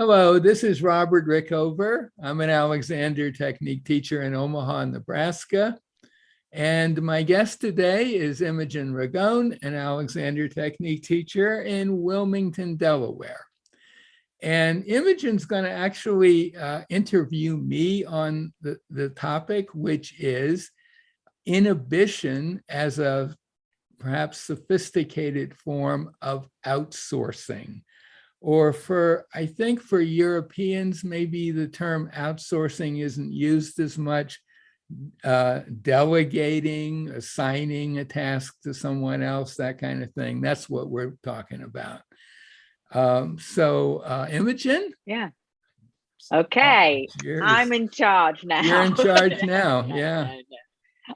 Hello, this is Robert Rickover. I'm an Alexander Technique teacher in Omaha, Nebraska. And my guest today is Imogen Ragone, an Alexander Technique teacher in Wilmington, Delaware. And Imogen's going to actually uh, interview me on the, the topic, which is inhibition as a perhaps sophisticated form of outsourcing. Or for, I think for Europeans, maybe the term outsourcing isn't used as much. Uh, delegating, assigning a task to someone else, that kind of thing. That's what we're talking about. Um, so, uh, Imogen, Yeah. Okay, yours. I'm in charge now. You're in charge now, yeah.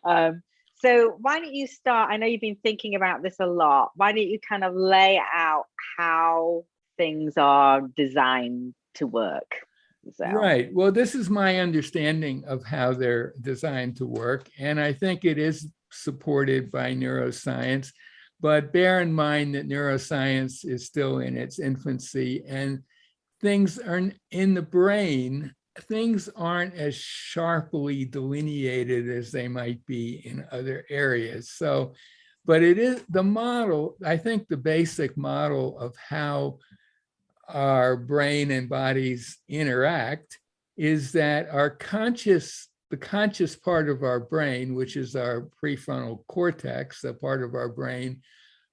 Um, so why don't you start? I know you've been thinking about this a lot. Why don't you kind of lay out how things are designed to work? So, Right. Well, this is my understanding of how they're designed to work. And I think it is supported by neuroscience. But bear in mind that neuroscience is still in its infancy and things are in the brain, things aren't as sharply delineated as they might be in other areas. So, but it is the model, I think the basic model of how our brain and bodies interact is that our conscious the conscious part of our brain which is our prefrontal cortex the part of our brain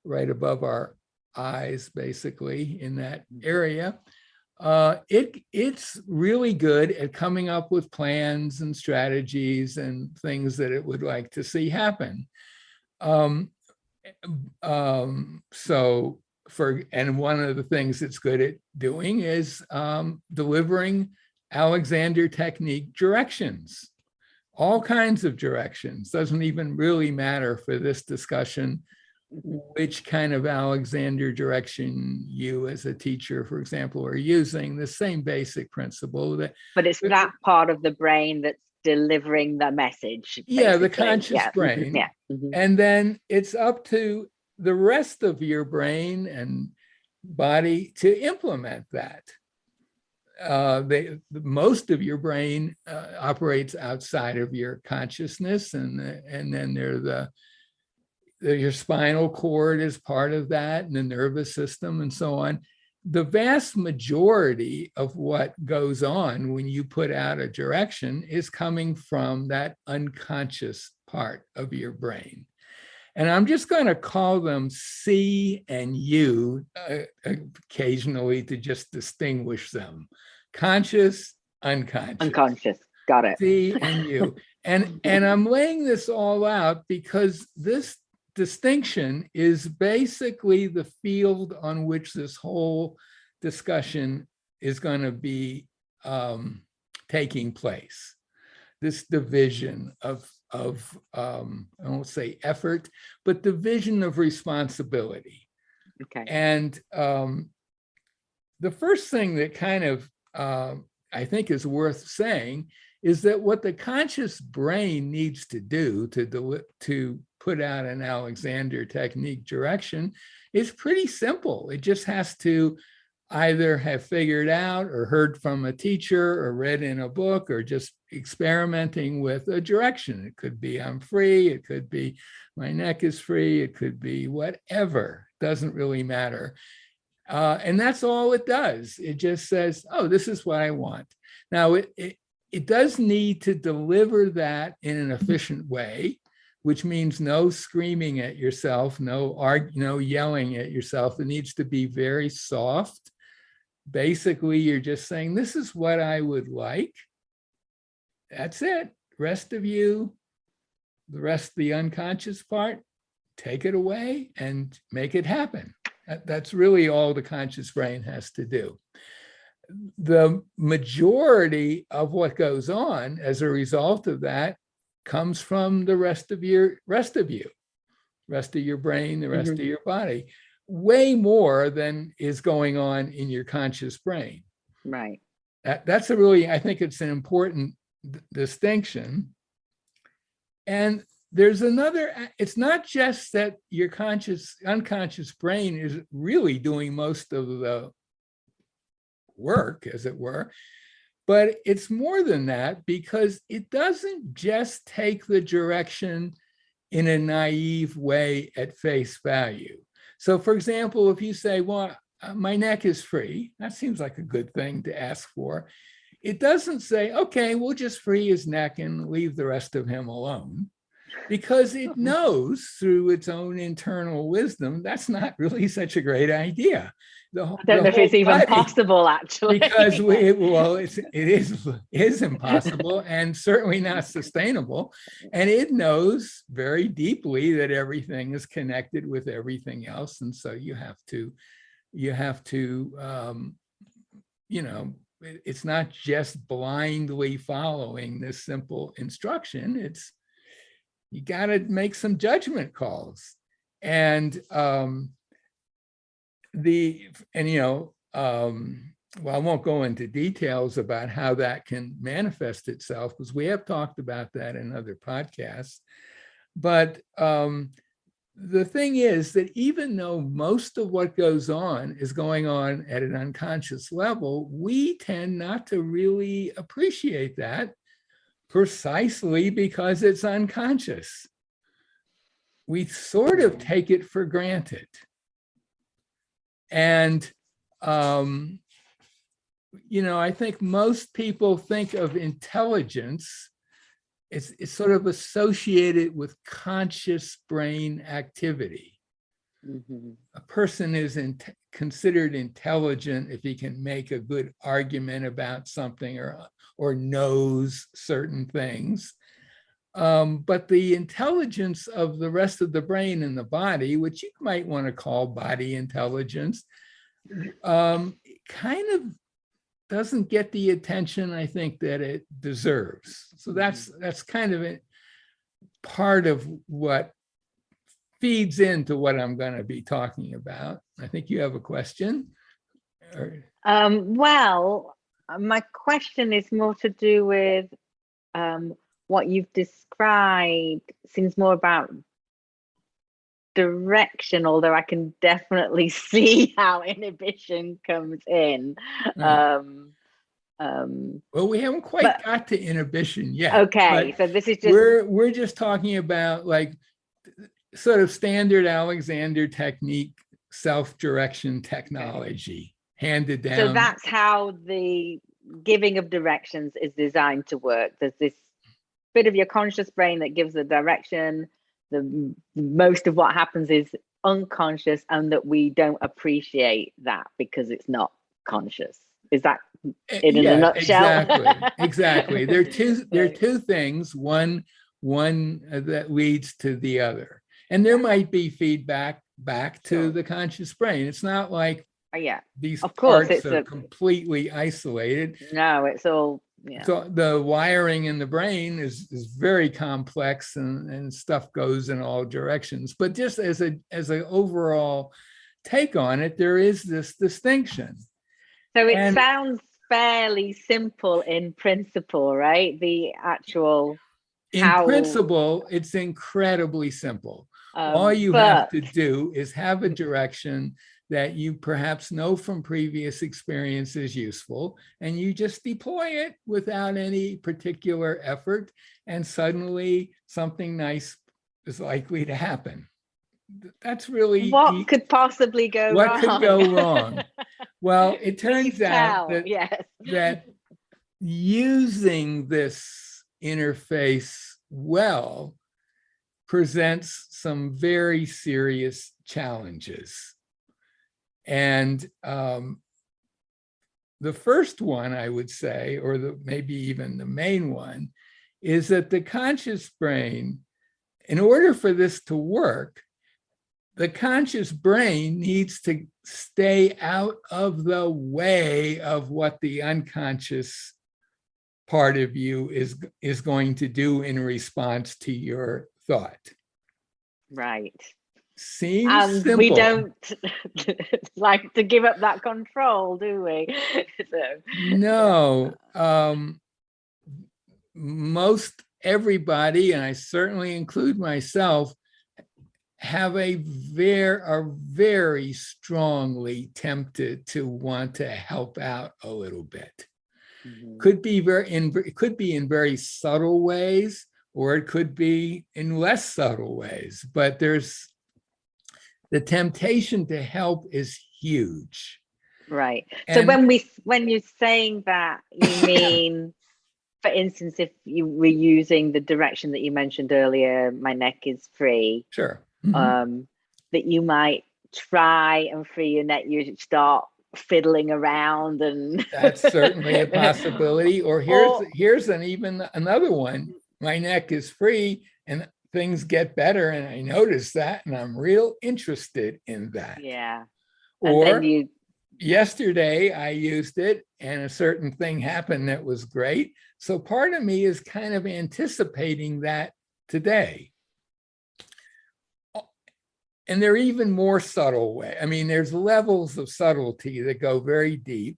right above our eyes basically in that area uh, it it's really good at coming up with plans and strategies and things that it would like to see happen. Um, um, so for and one of the things it's good at doing is um, delivering Alexander technique directions, all kinds of directions. Doesn't even really matter for this discussion which kind of Alexander direction you as a teacher, for example, are using. The same basic principle that but it's that part of the brain that's delivering the message. Yeah, the conscious Yeah, mhm, brain. Yeah. mhm. And then it's up to the rest of your brain and body to implement that. Uh, they, most of your brain uh, operates outside of your consciousness, and and then there the, the your spinal cord is part of that, and the nervous system, and so on. The vast majority of what goes on when you put out a direction is coming from that unconscious part of your brain. And I'm just going to call them C and U uh, occasionally to just distinguish them conscious, unconscious. Unconscious. Got it. C and U. And and I'm laying this all out because this distinction is basically the field on which this whole discussion is going to be um, taking place. This division of of um, I won't say effort, but division of responsibility. Okay. And um, the first thing that kind of um, I think is worth saying is that what the conscious brain needs to do to deli- to put out an Alexander technique direction is pretty simple. It just has to either have figured out or heard from a teacher or read in a book or just experimenting with a direction. It could be I'm free, it could be my neck is free, it could be whatever, doesn't really matter. Uh, and that's all it does. It just says, oh, this is what I want. Now, it, it, it does need to deliver that in an efficient way, which means no screaming at yourself, no arg- no yelling at yourself. It needs to be very soft. Basically, you're just saying, this is what I would like. That's it. Rest of you, the rest, the unconscious part, take it away and make it happen. That's really all the conscious brain has to do. The majority of what goes on as a result of that comes from the rest of your rest of you, rest of your brain, the rest Mhm. of your body, way more than is going on in your conscious brain. Right. That, that's a really, I think it's an important d- distinction. And there's another, it's not just that your conscious, unconscious brain is really doing most of the work, as it were. But it's more than that because it doesn't just take the direction in a naive way at face value. So, for example, if you say, Well, uh, my neck is free, that seems like a good thing to ask for. It doesn't say, Okay, we'll just free his neck and leave the rest of him alone because it knows through its own internal wisdom that's not really such a great idea. The, I don't know if it's even possible, actually. because we, well, it's, it is is impossible and certainly not sustainable. And it knows very deeply that everything is connected with everything else, and so you have to, you have to, um, you know, it, it's not just blindly following this simple instruction. It's you got to make some judgment calls and um the and you know um well i won't go into details about how that can manifest itself because we have talked about that in other podcasts but um the thing is that even though most of what goes on is going on at an unconscious level, we tend not to really appreciate that precisely because it's unconscious. We sort of take it for granted. And, um, you know, I think most people think of intelligence, it's, it's sort of associated with conscious brain activity. Mm-hmm. A person is in, considered intelligent if he can make a good argument about something or or knows certain things. Um, but the intelligence of the rest of the brain and the body, which you might want to call body intelligence, um, kind of doesn't get the attention I think that it deserves. So that's mm-hmm. that's kind of it, part of what feeds into what I'm going to be talking about. I think you have a question. Um, well, my question is more to do with um, what you've described seems more about direction although i can definitely see how inhibition comes in mm. um, um, well we haven't quite but, got to inhibition yet okay so this is just we're we're just talking about like sort of standard alexander technique self-direction technology handed down. So that's how the giving of directions is designed to work. There's this bit of your conscious brain that gives the direction. The most of what happens is unconscious, and that we don't appreciate that because it's not conscious. Is that eh, in yeah, a nutshell? exactly. Exactly. There are two. There are two things. One one uh, that leads to the other, and there might be feedback back to sure. the conscious brain. It's not like uh, yeah. These of course, parts are a, completely isolated. No, it's all. Yeah. So the wiring in the brain is is very complex and, and stuff goes in all directions. But just as a as an overall take on it, there is this distinction. So it and, sounds fairly simple in principle, right? The actual in how... principle, it's incredibly simple. Um, All you but... have to do is have a direction that you perhaps know from previous experience is useful, and you just deploy it without any particular effort, and suddenly something nice is likely to happen. That's really what could possibly go what wrong. could go wrong. well, it turns out that, yes. that using this interface well presents some very serious challenges. And um, the first one, I would say, or the, maybe even the main one, is that the conscious brain, in order for this to work, the conscious brain needs to stay out of the way of what the unconscious part of you is, is going to do in response to your thought. Right seems and simple. we don't like to give up that control do we so. no um most everybody and i certainly include myself have a very are very strongly tempted to want to help out a little bit Mhm. could be very in it could be in very subtle ways or it could be in less subtle ways but there's the temptation to help is huge Right. So when we when you're saying that, you mean, for instance, if you were using the direction that you mentioned earlier, my neck is free, sure Mhm. um, that you might try and free your neck, you start fiddling around and that's certainly a possibility or here's Or- here's an even another one my neck is free and things get better and i notice that and i'm real interested in that yeah. And or then you yesterday I used it and a certain thing happened that was great. So part of me is kind of anticipating that today. Oh, And there are even more subtle way. I mean, there's levels of subtlety that go very deep.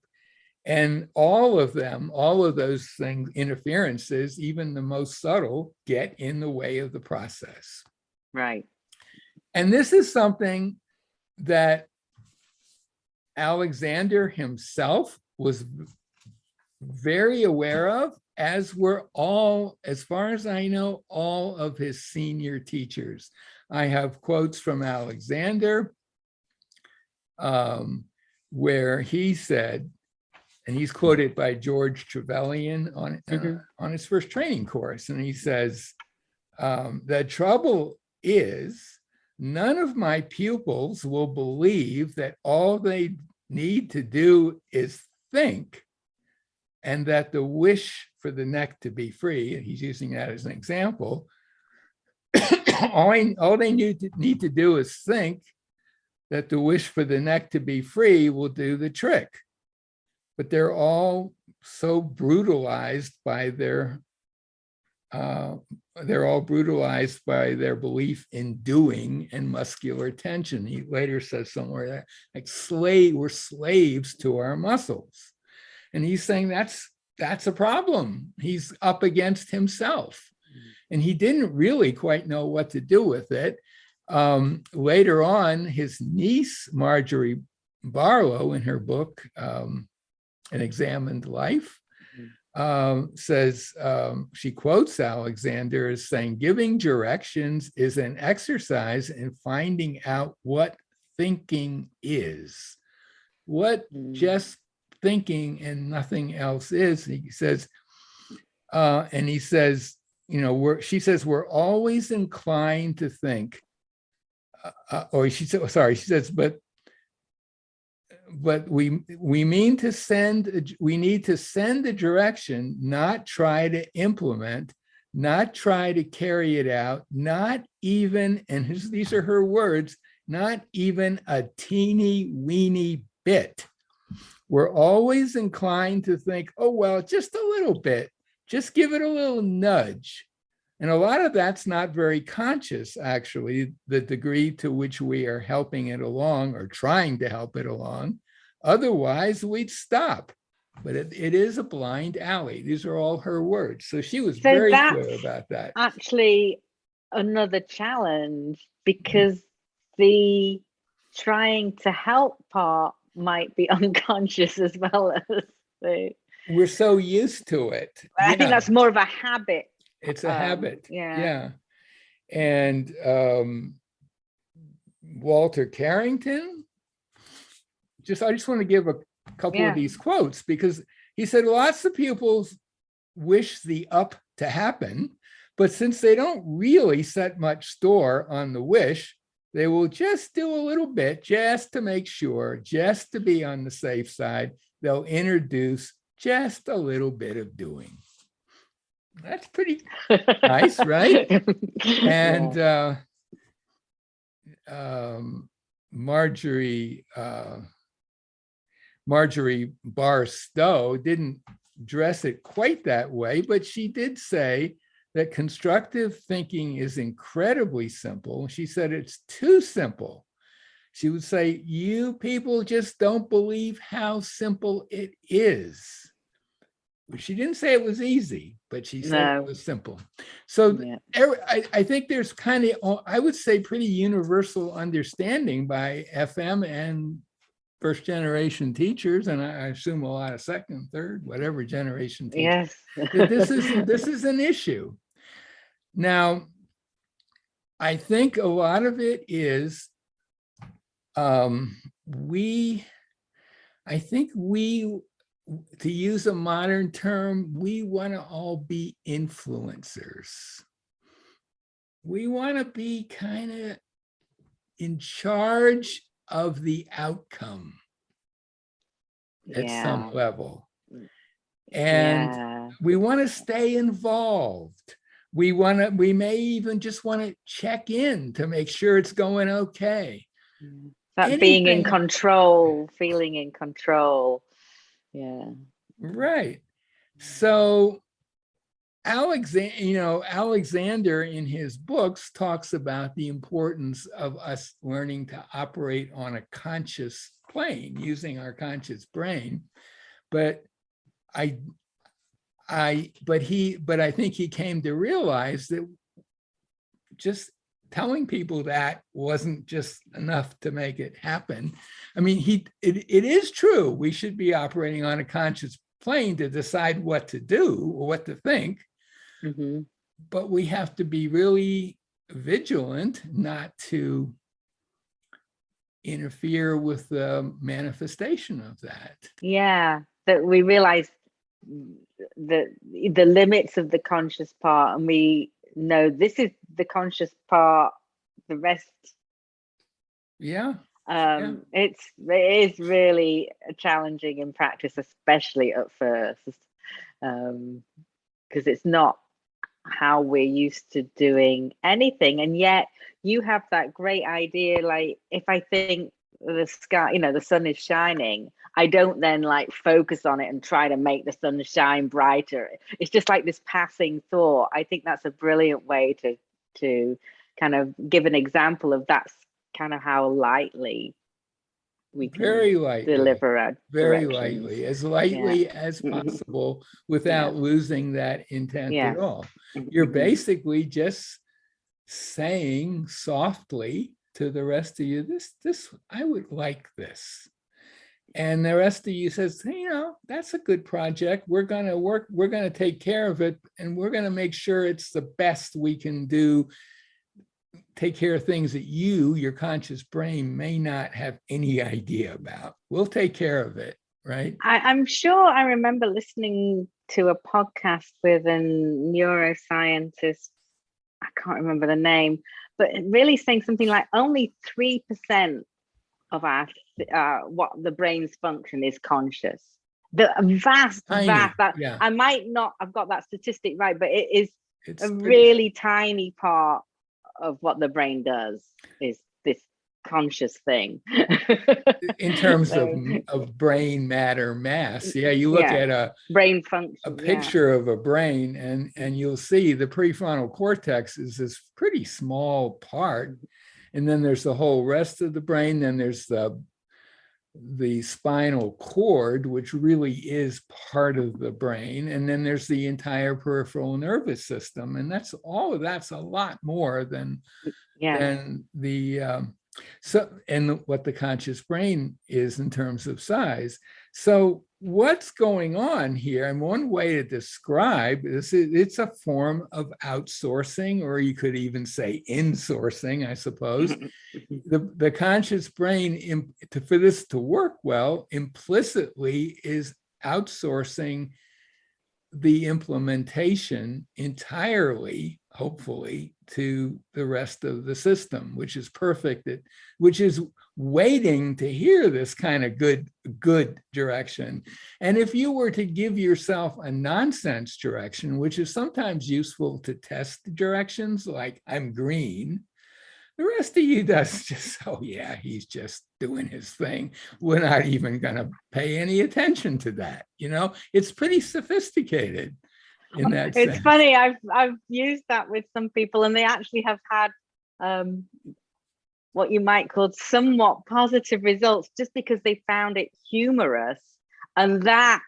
And all of them, all of those things, interferences, even the most subtle, get in the way of the process. right. And this is something that Alexander himself was very aware of, as were all, as far as I know, all of his senior teachers. I have quotes from Alexander um, where he said, and he's quoted by George Trevelyan on, uh, Mhm. on his first training course. And he says, um, the trouble is none of my pupils will believe that all they need to do is think and that the wish for the neck to be free, and he's using that as an example, all, I- all they need to, need to do is think that the wish for the neck to be free will do the trick. But they're all so brutalized by their uh, they're all brutalized by their belief in doing and muscular tension. He later says somewhere that like slave, we're slaves to our muscles. And he's saying that's that's a problem. He's up against himself. And he didn't really quite know what to do with it. Um, later on, his niece, Marjorie Barlow, in her book, um, An Examined Life, um, says um, she quotes Alexander as saying, giving directions is an exercise in finding out what thinking is, what Mm. just thinking and nothing else is. He says, uh, and he says, you know, we're, she says, we're always inclined to think, uh, uh, or she said, sorry, she says, but but we we mean to send we need to send a direction not try to implement not try to carry it out not even and his, these are her words not even a teeny weeny bit. We're always inclined to think oh well just a little bit. Just give it a little nudge and a lot of that's not very conscious, actually, the degree to which we are helping it along or trying to help it along. Otherwise, we'd stop. But it, it is a blind alley. These are all her words. So she was So very clear about that. Actually, another challenge mm-hmm. because the trying to help part might be unconscious as well as the. We're so used to it. I think that's more of a habit. It's a um, habit. yeah. Yeah. And um, Walter Carrington, just I just want to give a couple Yeah. of these quotes because he said lots of pupils wish the up to happen, but since they don't really set much store on the wish, they will just do a little bit just to make sure, just to be on the safe side. They'll introduce just a little bit of doing. That's pretty Nice, right? and uh, um, Marjorie uh, Marjorie Barstow didn't dress it quite that way, but she did say that constructive thinking is incredibly simple. She said it's too simple. She would say, You people just don't believe how simple it is. She didn't say it was easy, but she said No. it was simple. So Yeah. I, I think there's kind of, I would say, pretty universal understanding by FM and first generation teachers, and I assume a lot of second, third, whatever generation teachers. Yes. that this is this is an issue. Now, I think a lot of it is um, we, I think we, to use a modern term, we want to all be influencers. We want to be kind of in charge of the outcome at some level. And Yeah. we want to stay involved. We want to, we may even just want to check in to make sure it's going okay. Mm. That being in control, feeling in control. Yeah. Right. So Alexander, you know, Alexander in his books talks about the importance of us learning to operate on a conscious plane using our conscious brain. But I I but he but I think he came to realize that just telling people that wasn't just enough to make it happen. I mean, he it, it is true. We should be operating on a conscious plane to decide what to do or what to think, hmm but we have to be really vigilant not to interfere with the manifestation of that. Yeah. That we realize the the limits of the conscious part, and we know this is the conscious part. The rest Yeah. um it's it is really challenging in practice especially at first um because it's not how we're used to doing anything and yet you have that great idea like if i think the sky you know the sun is shining i don't then like focus on it and try to make the sun shine brighter it's just like this passing thought i think that's a brilliant way to to kind of give an example of that's kind of how lightly we can Very lightly. deliver a Very directions. lightly, as lightly as Mhm. possible without losing that intent Yeah. at all. You're Mhm. basically just saying softly to the rest of you, this, this, I would like this. And the rest of you says, "Hey, you know, that's a good project. We're gonna work, we're gonna take care of it, and we're gonna make sure it's the best we can do. Take care of things that you, your conscious brain, may not have any idea about. We'll take care of it, right? I, I'm sure I remember listening to a podcast with a neuroscientist. I can't remember the name, but really saying something like only three percent of our uh, what the brain's function is conscious. The vast, Tiny, vast. That, yeah. I might not have got that statistic right, but it is It's a pretty- really tiny part of what the brain does. Is this conscious thing? in terms of, of brain matter mass. Yeah, you look Yeah. at a, brain function. a yeah. picture of a brain and, and you'll see the prefrontal cortex is this pretty small part. And then there's the whole rest of the brain. Then there's the, the spinal cord, which really is part of the brain. And then there's the entire peripheral nervous system. And that's all of that's a lot more than Yeah. and the um, so and what the conscious brain is in terms of size so what's going on here? And one way to describe this is it's a form of outsourcing or you could even say insourcing i suppose. The, the conscious brain im- to, for this to work well implicitly is outsourcing the implementation entirely hopefully to the rest of the system which is perfect it, which is waiting to hear this kind of good good direction and if you were to give yourself a nonsense direction which is sometimes useful to test directions like i'm green the rest of you does just, oh yeah, he's just doing his thing. We're not even gonna pay any attention to that, you know? It's pretty sophisticated in that it's sense. funny i've i've used that with some people and they actually have had um what you might call somewhat positive results just because they found it humorous and that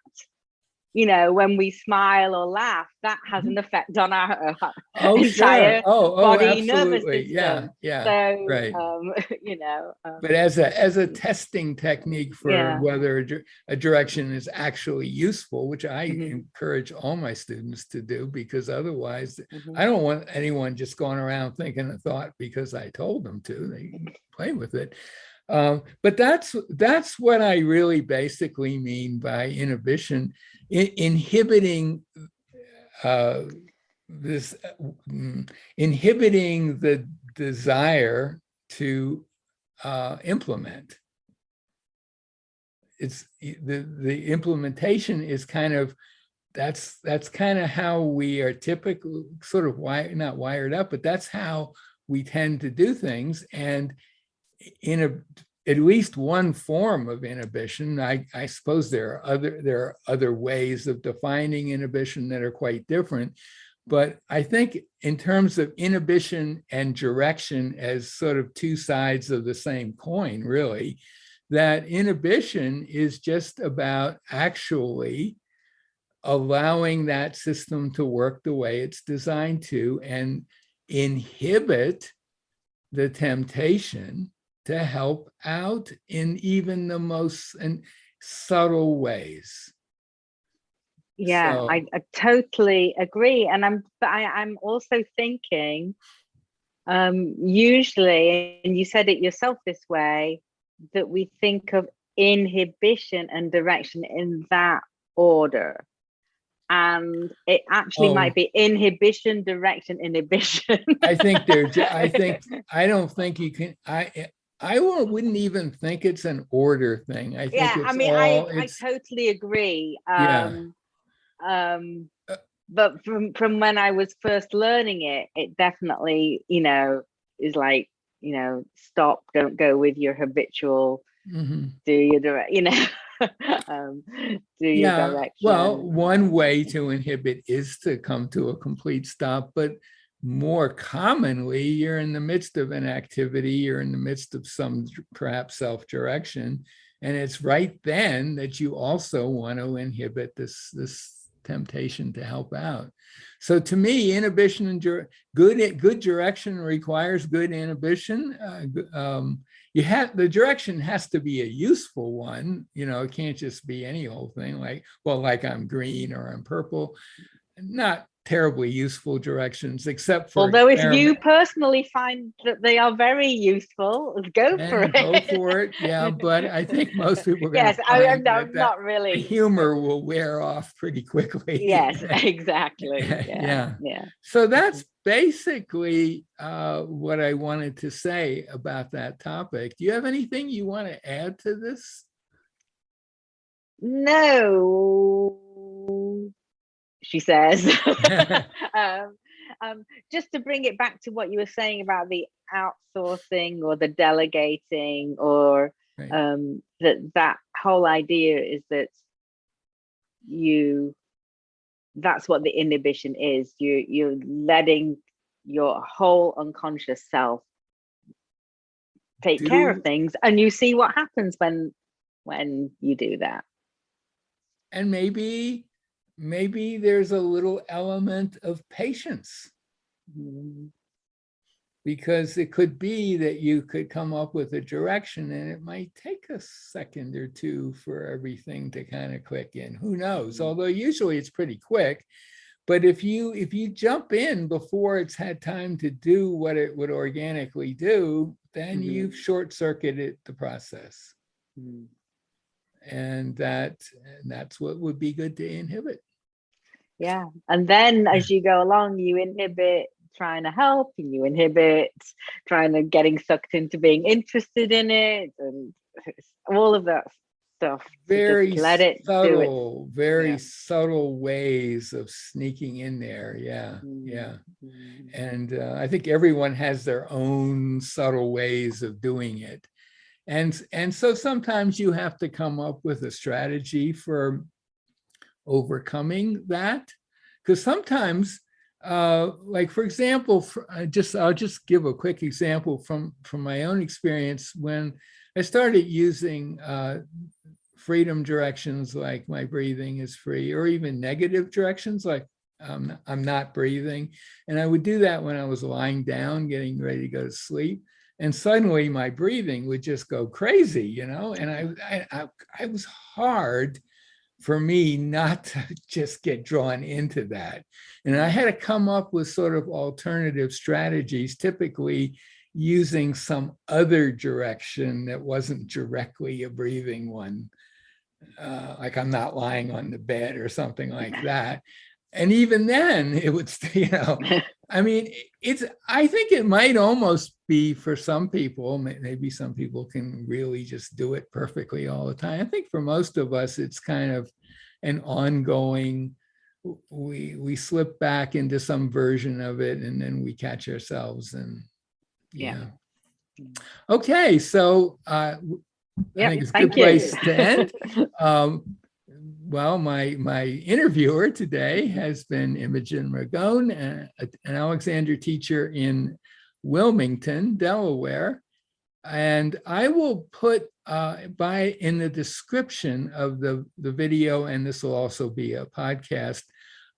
you know, when we smile or laugh, that has an effect on our uh, Oh, sure. Oh, oh, body absolutely. Yeah, system. yeah. so right. um, you know um, But as a, as a testing technique for Yeah. whether a a direction is actually useful, which I Mhm. encourage all my students to do, because otherwise mhm. I don't want anyone just going around thinking a thought because I told them to. They play with it. Um, but that's that's what I really basically mean by inhibition, I- inhibiting uh, this mm, inhibiting the desire to uh, implement. It's the the implementation is kind of that's that's kind of how we are typically sort of wired not wired up but that's how we tend to do things and in a at least one form of inhibition. I i suppose there are other there are other ways of defining inhibition that are quite different. But i think in terms of inhibition and direction as sort of two sides of the same coin really that inhibition is just about actually allowing that system to work the way it's designed to and inhibit the temptation to help out in even the most and subtle ways. yeah So- I, I totally agree and i'm but I, i'm also thinking um usually and you said it yourself this way that we think of inhibition and direction in that order and it actually Oh. might be inhibition direction inhibition I think they're, I think, I don't think you can, I, I won't- wouldn't even think it's an order thing. I think yeah i mean all, i i totally agree Yeah. um um Uh, but from from when i was first learning it it definitely you know is like you know stop don't go with your habitual Mhm. do your direct you know um do your Yeah, direction well, one way to inhibit is to come to a complete stop, but more commonly, you're in the midst of an activity, you're in the midst of some perhaps self-direction. And it's right then that you also want to inhibit this, this temptation to help out. So to me, inhibition and good, good direction requires good inhibition. Uh, um, you have the direction has to be a useful one you know it can't just be any old thing like well like i'm green or i'm purple not terribly useful directions except for although if you personally find that they are very useful go for it. go for it. Yeah but i think most people are yes I am not, not really. humor will wear off pretty quickly. Yes exactly. Yeah Yeah. yeah. So that's basically uh, what I wanted to say about that topic. Do you have anything you want to add to this? No, she says. um, um, just to bring it back to what you were saying about the outsourcing or the delegating, or Right. um, that that whole idea is that you that's what the inhibition is. You you're letting your whole unconscious self take care of things, and you see what happens when when you do that. and maybe maybe there's a little element of patience Mm. because it could be that you could come up with a direction and it might take a second or two for everything to kind of click in who knows Mhm. although usually it's pretty quick but if you if you jump in before it's had time to do what it would organically do then Mhm. you've short circuited the process Mm. And that and that's what would be good to inhibit Yeah. And then as you go along, you inhibit trying to help and you inhibit trying to getting sucked into being interested in it and all of that stuff. very let it do it. subtle, very Yeah. subtle ways of sneaking in there. Yeah, Mm, yeah. And uh, I think everyone has their own subtle ways of doing it. And, and so sometimes you have to come up with a strategy for overcoming that. Because sometimes, uh, like for example, for, I just I'll just give a quick example from from my own experience when I started using uh, freedom directions like my breathing is free, or even negative directions like um, I'm not breathing. And I would do that when I was lying down, getting ready to go to sleep. And suddenly my breathing would just go crazy, you know, and I, I, I, was hard for me not to just get drawn into that. And I had to come up with sort of alternative strategies, typically using some other direction that wasn't directly a breathing one. Uh, like I'm not lying on the bed or something like that. And even then, it would, you know, I mean, it's, I think it might almost be for some people, maybe some people can really just do it perfectly all the time. I think for most of us, it's kind of an ongoing, we, we slip back into some version of it and then we catch ourselves and, Yeah. Okay, so, uh, w- I Yep, think it's a good place to end. Um, well, my, my interviewer today has been Imogen Ragone, uh, an Alexander teacher in Wilmington, Delaware. And I will put uh, by in the description of the, the video, and this will also be a podcast,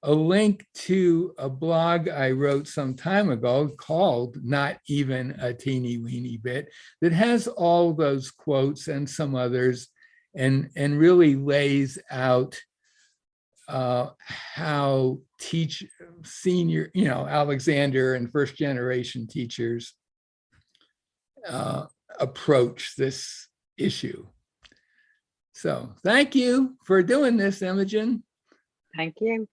a link to a blog I wrote some time ago called Not Even a Teeny Weeny Bit that has all those quotes and some others and, and really lays out uh, how teach senior, you know, Alexander and first generation teachers uh, approach this issue. So thank you for doing this, Imogen. Thank you.